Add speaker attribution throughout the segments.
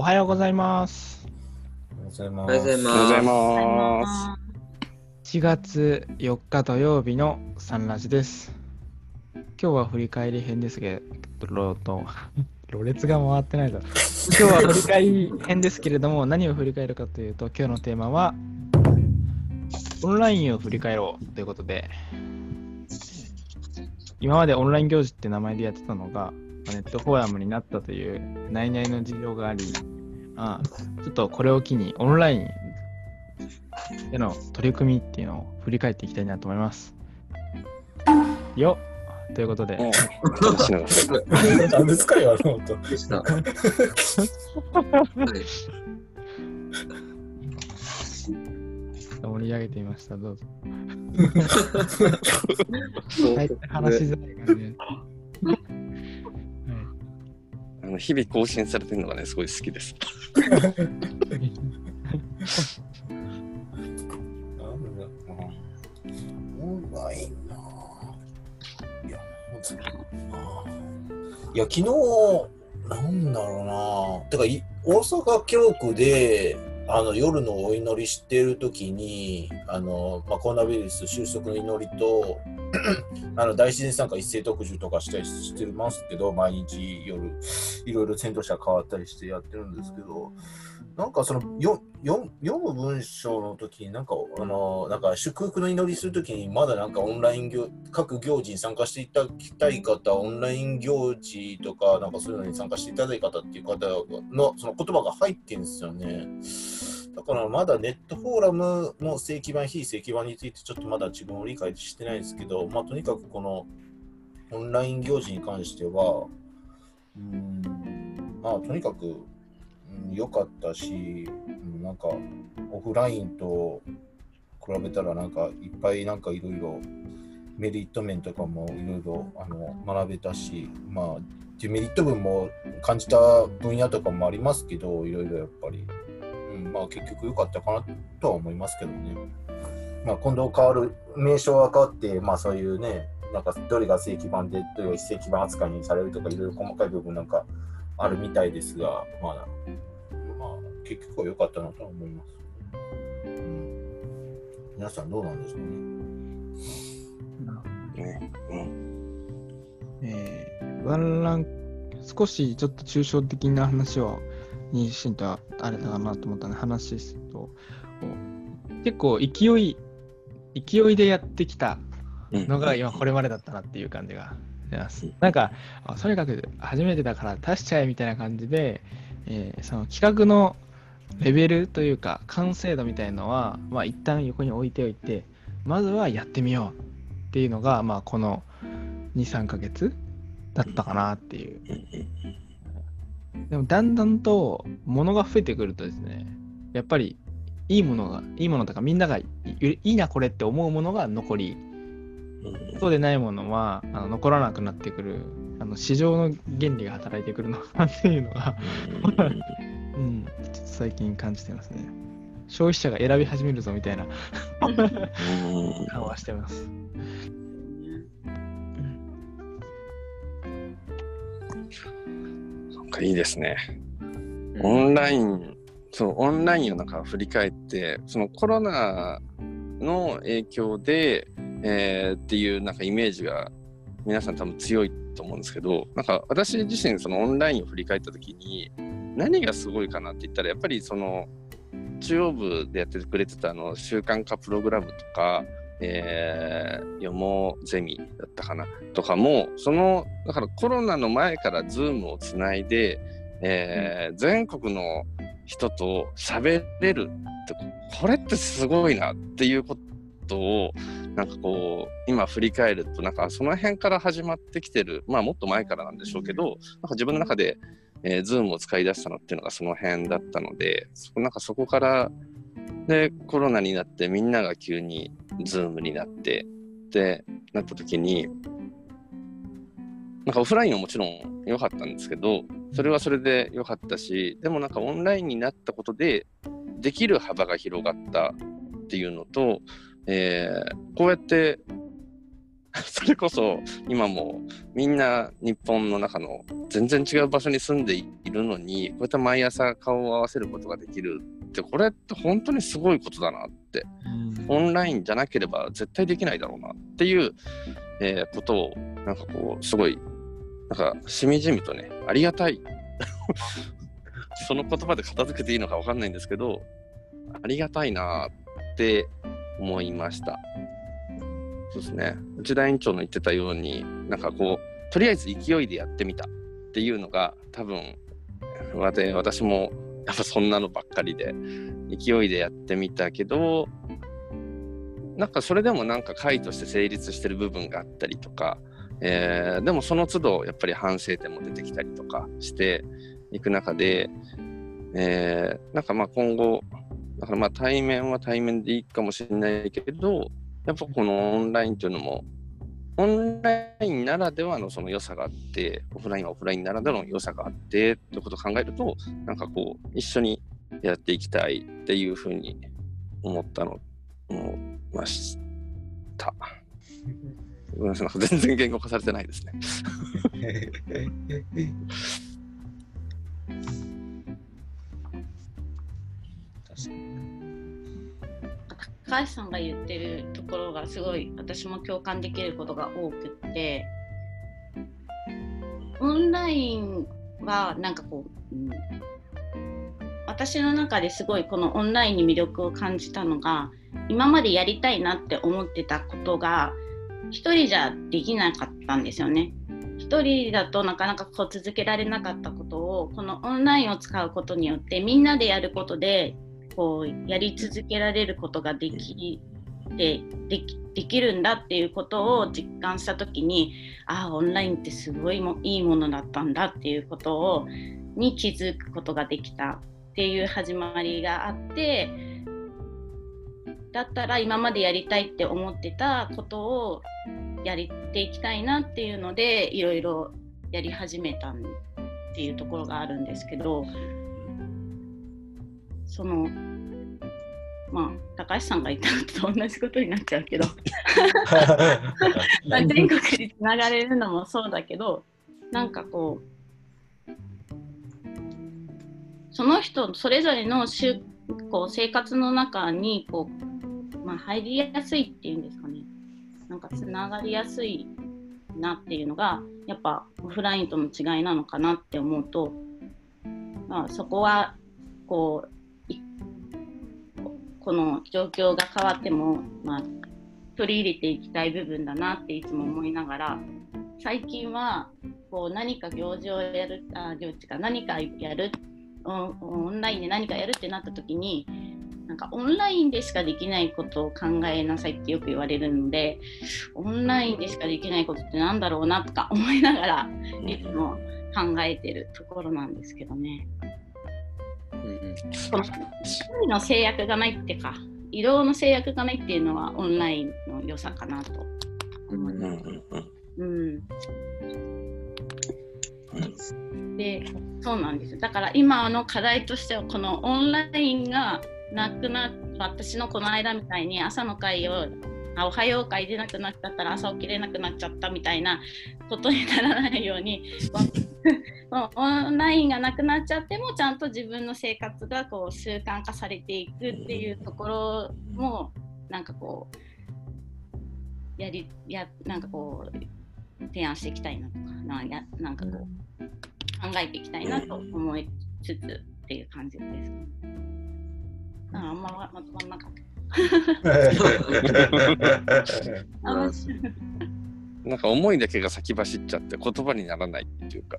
Speaker 1: おはようございます。
Speaker 2: おはようござい
Speaker 3: お
Speaker 2: ます。
Speaker 4: おはようござい
Speaker 3: ま
Speaker 4: ます。
Speaker 1: 4月4日土曜日のサンラジです。今日は振り返り編ですけど、と、ろれつが回ってないぞ。今日は振り返り編ですけれども、何を振り返るかというと、今日のテーマは、オンラインを振り返ろうということで、今までオンライン行事って名前でやってたのが、ネットフォーラムになったという内々の事情があり、まあ、ちょっとこれを機にオンラインでの取り組みっていうのを振り返っていきたいなと思います。よっということで。
Speaker 2: 何ですか。
Speaker 1: 盛り上げてみました。どうぞ。話しづらい感じで。
Speaker 4: の日々更新されてるのがね、すごい好きです。
Speaker 2: なんだオンラインないや、いや、昨日、なんだろうなてか、い大阪教区で、あの夜のお祈りしてるときに、あの、まあ、コロナウイルス収束の祈りと、あの大自然参加一斉特需とかしたりしてますけど、毎日夜、いろいろ先導者変わったりしてやってるんですけど、なんかそのよよ読む文章の時になんかあのなんか祝福の祈りする時にまだなんかオンライン行各行事に参加していただきたい方オンライン行事とかなんかそういうのに参加していただいた方っていう方のその言葉が入ってるんですよね。だからまだネットフォーラムの正規版非正規版についてちょっとまだ自分を理解してないですけど、まあ、とにかくこのオンライン行事に関してはうんまあとにかくうんかったし、うんなんかオフラインと比べたらなんかいっぱいなんかいろいろメリット面とかもいろいろあの学べたし、まあデメリット分も感じた分野とかもありますけど、いろいろやっぱり、まあ結局良かったかなとは思いますけどね。まあ今度変わる、名称が変わって、まあそういうね、なんかどれが正規版で、どれが非正規版扱いにされるとか、いろいろ細かい部分なんかあるみたいですが、まあ、まあ、結局は良かったなとは思います。うん、皆さんどうなんですかね。
Speaker 4: ねうん、
Speaker 1: えー、ワンラン少しちょっと抽象的な話をにしんとあれだなと思ったんで話ですと結構勢い勢いでやってきた
Speaker 4: うん
Speaker 1: のが今これまでだったなっていう感じがします。なんかあとにかく初めてだから出しちゃえみたいな感じで、えーその企画のレベルというか完成度みたいのは、まあ、一旦横に置いておいてまずはやってみようっていうのが、まあ、この23ヶ月だったかなっていう。でもだんだんと物が増えてくるとですねやっぱりいいものがいいものとかみんながいいなこれって思うものが残りそうでないものはあの残らなくなってくるあの市場の原理が働いてくるのかなっていうのが、うん、ちょっと最近感じてますね。消費者が選び始めるぞみたいな。
Speaker 4: うん。
Speaker 1: 感はしてます
Speaker 4: かいいですね。オンライン、そう、オンラインをなんか振り返って、そのコロナの影響で、えーっていうなんかイメージが皆さん多分強いと思うんですけど、なんか私自身そのオンラインを振り返った時に何がすごいかなって言ったらやっぱりその中央部でやってくれてたあの習慣化プログラムとか、えー、よもゼミだったかな。とかもそのだからコロナの前からズームをつないで、えー全国の人と喋れるってこれってすごいなっていうことをなんかこう今振り返るとなんかその辺から始まってきてるまあもっと前からなんでしょうけどなんか自分の中で、えー、ズームを使い出したのっていうのがその辺だったのでそなんかそこからでコロナになってみんなが急にズームになってってなった時になんかオフラインはもちろん良かったんですけどそれはそれで良かったしでもなんかオンラインになったことでできる幅が広がったっていうのと、えーこうやって それこそ今もみんな日本の中の全然違う場所に住んでいるのにこうやって毎朝顔を合わせることができるってこれって本当にすごいことだなってオンラインじゃなければ絶対できないだろうなっていう、えーことをなんかこうすごいなんかしみじみとねありがたい その言葉で片付けていいのか分かんないんですけどありがたいなって思いました。そうですね。内田院長の言ってたように、なんかこう、とりあえず勢いでやってみたっていうのが、多分、私もやっぱそんなのばっかりで、勢いでやってみたけど、なんかそれでもなんか会として成立してる部分があったりとか、えーでもその都度やっぱり反省点も出てきたりとかしていく中で、えーなんかまあ今後、だからまあ対面は対面でいいかもしれないけど、やっぱこのオンラインというのも、オンラインならではのその良さがあって、オフラインはオフラインならではの良さがあって、ということを考えると、なんかこう、一緒にやっていきたいっていうふうに思ったの、思いました。ごめんなさい、全然言語化されてないですね。
Speaker 3: 高橋さんが言ってるところがすごい私も共感できることが多くってオンラインはなんかこう、うん私の中ですごいこのオンラインに魅力を感じたのが今までやりたいなって思ってたことが一人じゃできなかったんですよね。一人だとなかなかこう続けられなかったことをこのオンラインを使うことによってみんなでやることでこうやり続けられることができでできできるんだっていうことを実感した時にああオンラインってすごいもいいものだったんだっていうことをに気づくことができたっていう始まりがあってだったら今までやりたいって思ってたことをやっていきたいなっていうのでいろいろやり始めたっていうところがあるんですけどそのまあ高橋さんが言ったのと同じことになっちゃうけど。まあ全国につながれるのもそうだけどなんかこうその人それぞれのこう生活の中にこう、まあ、入りやすいっていうんですかね。なんかつながりやすいなっていうのがやっぱオフラインとの違いなのかなって思うと、まあ、そこはこういこの状況が変わっても、まあ、取り入れていきたい部分だなっていつも思いながら最近はこう何か行事をやるあ行事か何かやるオンラインで何かやるってなった時になんかオンラインでしかできないことを考えなさいってよく言われるのでオンラインでしかできないことってなんだろうなとか思いながらいつも考えてるところなんですけどね。この距離の制約がないってか移動の制約がないっていうのはオンラインの良さかなと。思い
Speaker 4: うん
Speaker 3: ます。うん。でそうなんですだから今の課題としてはこのオンラインがなくな私のこの間みたいに朝の会をあおはよう会出なくなっちゃったら朝起きれなくなっちゃったみたいなことにならないようにわ オンラインがなくなっちゃってもちゃんと自分の生活がこう習慣化されていくっていうところもなんかこうやりやなんかこう提案していきたいなとかなやなんかこう考えていきたいなと思いつつっていう感じですか？ね。あんままとまんなかった？
Speaker 4: なんか思いだけが先走っちゃって言葉にならないっていうか。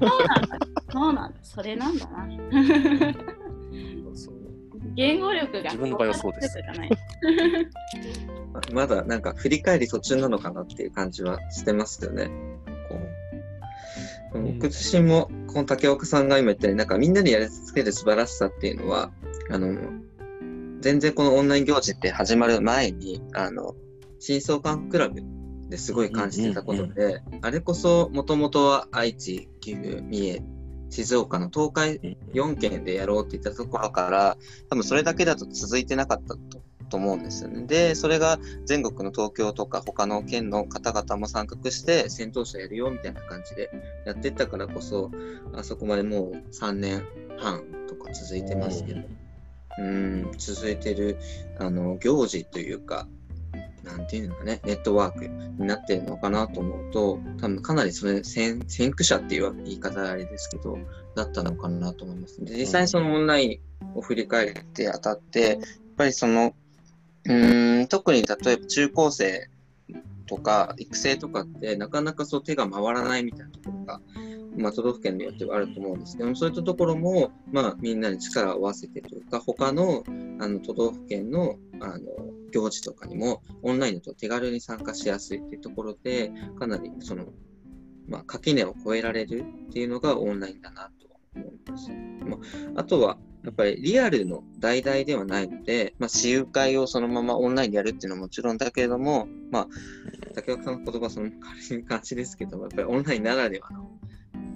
Speaker 3: そうなんだ。そうなんだ。それなんだな。言語力が
Speaker 4: 自分の場合はそうです
Speaker 5: まだなんか振り返り途中なのかなっていう感じはしてますよね。こう
Speaker 1: うん
Speaker 5: 僕自身もこの竹岡さんが今言ったようになんかみんなでやり続ける素晴らしさっていうのはあの全然このオンライン行事って始まる前にあの新相関クラブですごい感じてたことで、あれこそもともとは愛知、岐阜、三重、静岡の東海4県でやろうって言ったところから多分それだけだと続いてなかったとと思うんですよね。で、それが全国の東京とか他の県の方々も参画して戦闘車やるよみたいな感じでやってったからこそ、あそこまでもう3年半とか続いてますけど、うん、続いてるあの行事というか、なんていうのかね、ネットワークになってるのかなと思うと、多分かなりそれ先先駆者っていう言い方あれですけど、だったのかなと思います。で実際にそのオンラインを振り返って当たって、やっぱりその、うん、特に例えば中高生とか育成とかってなかなかそう手が回らないみたいなところが、まあ、都道府県によってはあると思うんですけども、そういったところも、まあ、みんなに力を合わせてというか、他のあの都道府県のあの行事とかにもオンラインだと手軽に参加しやすいっていうところで、かなりその、まあ、垣根を越えられるっていうのがオンラインだなと思います。まあ、あとは、やっぱりリアルの代々ではないので、まあ、私有会をそのままオンラインでやるっていうのはもちろんだけれども、まあ、竹岡さんの言葉その軽い感じですけども、やっぱりオンラインならではの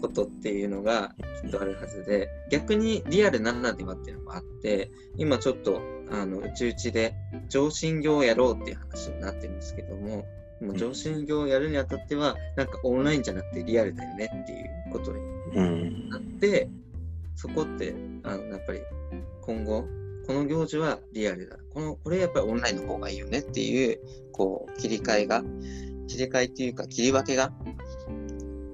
Speaker 5: ことっていうのがきっとあるはずで、逆にリアルならではっていうのがあって、今ちょっと、あの、うちうちで上信業をやろうっていう話になってるんですけども、もう上信業をやるにあたっては、なんかオンラインじゃなくてリアルだよねっていうことに
Speaker 4: うん。
Speaker 5: なって、そこって、あの、やっぱり今後、この行事はリアルだ。この、これやっぱりオンラインの方がいいよねっていう、こう、切り替えが、切り替えっていうか切り分けが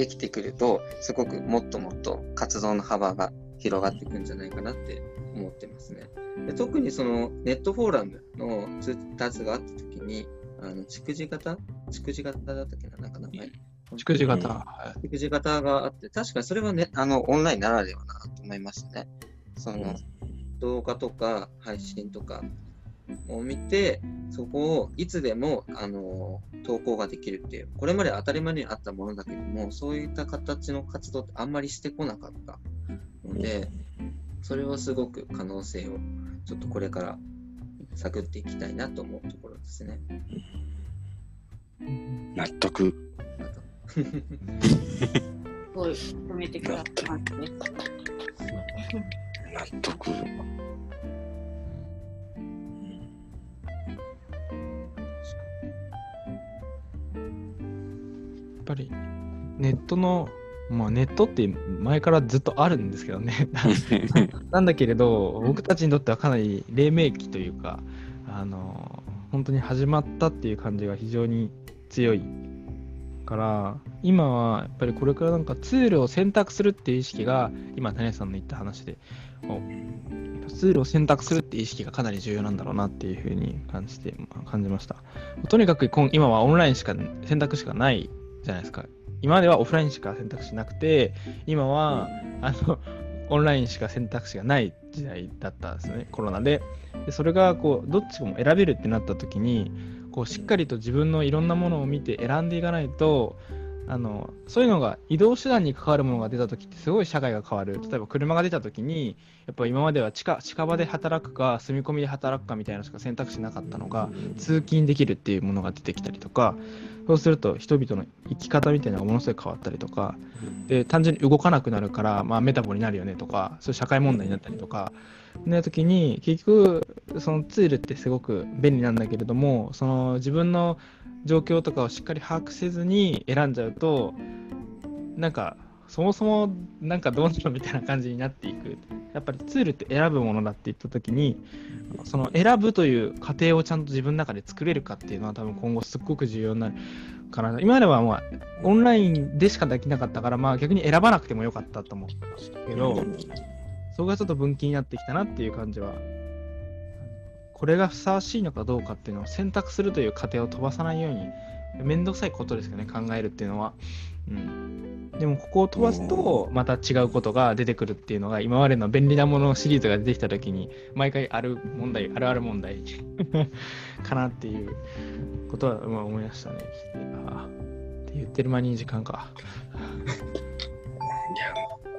Speaker 5: できてくると、すごくもっともっと活動の幅が広がっていくんじゃないかなって思ってますね。で特にそのネットフォーラムの通達があった時に、あの、蓄字型？蓄字型だったっけな？なんか名前。
Speaker 1: 蓄字型。
Speaker 4: うん
Speaker 1: はい
Speaker 5: 育児型があって、確かにそれはね、あの、オンラインならではなと思いましたね。その、動画とか配信とかを見て、そこをいつでも、あの、投稿ができるっていう、これまで当たり前にあったものだけども、そういった形の活動ってあんまりしてこなかったので、それはすごく可能性を、ちょっとこれから探っていきたいなと思うところですね。
Speaker 4: 納得。
Speaker 3: すごい止めてくださって。
Speaker 4: 納得。
Speaker 1: ぱりネットの、まあネットって前からずっとあるんですけどね。なんだけれど、僕たちにとってはかなり黎明期というか、あの、本当に始まったっていう感じが非常に強いから、今はやっぱりこれからなんかツールを選択するっていう意識が、今、谷さんの言った話で、ツールを選択するっていう意識がかなり重要なんだろうなっていうふうに感じて、まあ感じました。とにかく今今はオンラインしか選択肢がないじゃないですか。今まではオフラインしか選択肢なくて、今はあのオンラインしか選択肢がない時代だったんですね、コロナで。でそれがこうどっちも選べるってなった時に、こうしっかりと自分のいろんなものを見て選んでいかないと、あのそういうのが移動手段に関わるものが出た時ってすごい社会が変わる。例えば車が出た時に、やっぱ今までは近近場で働くか住み込みで働くかみたいなしか選択肢なかったのが、通勤できるっていうものが出てきたりとか、そうすると人々の生き方みたいなのがものすごい変わったりとか、で単純に動かなくなるから、まあ、メタボになるよねとか、そういう社会問題になったりとか、な時に結局そのツールってすごく便利なんだけれども、その自分の状況とかをしっかり把握せずに選んじゃうと、なんかそもそもなんかどうなのみたいな感じになっていく。やっぱりツールって選ぶものだって言った時に、その選ぶという過程をちゃんと自分の中で作れるかっていうのは多分今後すっごく重要になるからな今まではまあオンラインでしかできなかったからまあ逆に選ばなくてもよかったと思ったけど、そこがちょっと分岐になってきたなっていう感じはこれがふさわしいのかどうかっていうのを選択するという過程を飛ばさないようにめんどくさいことですよね考えるっていうのは、うん、でもここを飛ばすとまた違うことが出てくるっていうのが今までの便利なものシリーズが出てきた時に毎回ある問題あるある問題 かなっていうことはまあ思いましたね。あー。って言ってる間に時間か。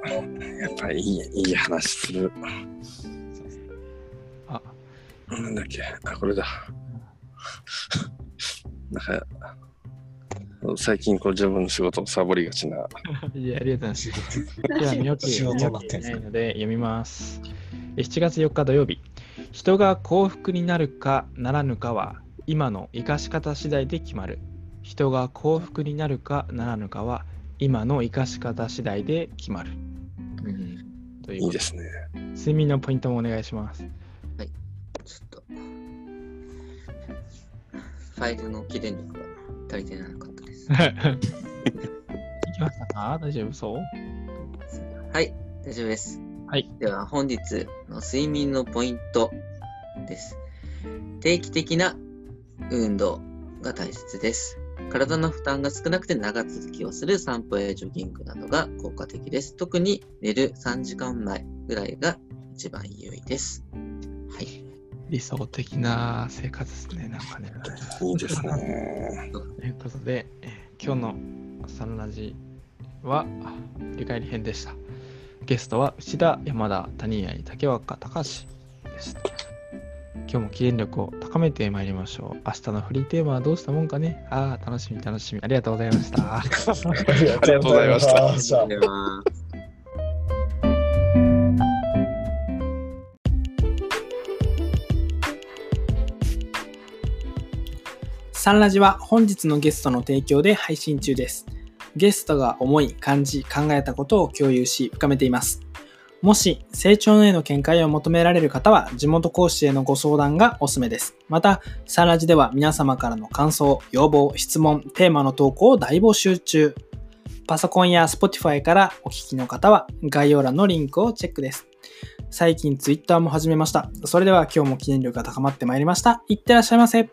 Speaker 4: やっぱりいいいい話する。
Speaker 1: あ
Speaker 4: なんだっけ？あ、これだ。なんか、最近こう自分の仕事をサボりがちな。
Speaker 1: いやありがとうございます では、見よって
Speaker 2: 仕事
Speaker 1: 見よっ
Speaker 2: にな
Speaker 1: いので読みます。え7月4日土曜日、人が幸福になるかならぬかは今の生かし方次第で決まる。人が幸福になるかならぬかは今の生かし方次第で決まる。
Speaker 5: うん
Speaker 1: という
Speaker 4: いいですね。
Speaker 1: 睡眠のポイントもお願いします。
Speaker 5: ファイルの起電力が足りてなかったです。
Speaker 1: いきましたか？大丈夫そう？
Speaker 5: はい、大丈夫です。
Speaker 1: はい。
Speaker 5: では、本日の睡眠のポイントです。定期的な運動が大切です。体の負担が少なくて長続きをする散歩やジョギングなどが効果的です。特に寝る3時間前ぐらいが一番有意です。はい。
Speaker 1: 理想的な生活ですね、なんかね。
Speaker 4: いいですね。
Speaker 1: ということで、えー今日のサンラジはあ振り返り編でした。ゲストは内田、山田、谷合、竹若、高橋でした。今日も記念力を高めてまいりましょう。明日のフリーテーマはどうしたもんかねああ、楽しみ楽しみ。ありがとうございました。
Speaker 2: あり
Speaker 4: がとうございました
Speaker 6: サンラジは本日のゲストの提供で配信中です。ゲストが思い、感じ、考えたことを共有し、深めています。もし、成長への見解を求められる方は、地元講師へのご相談がおすすめです。また、サンラジでは皆様からの感想、要望、質問、テーマの投稿を大募集中。パソコンや Spotify からお聞きの方は、概要欄のリンクをチェックです。最近 Twitter も始めました。それでは今日も記念力が高まってまいりました。いってらっしゃいませ。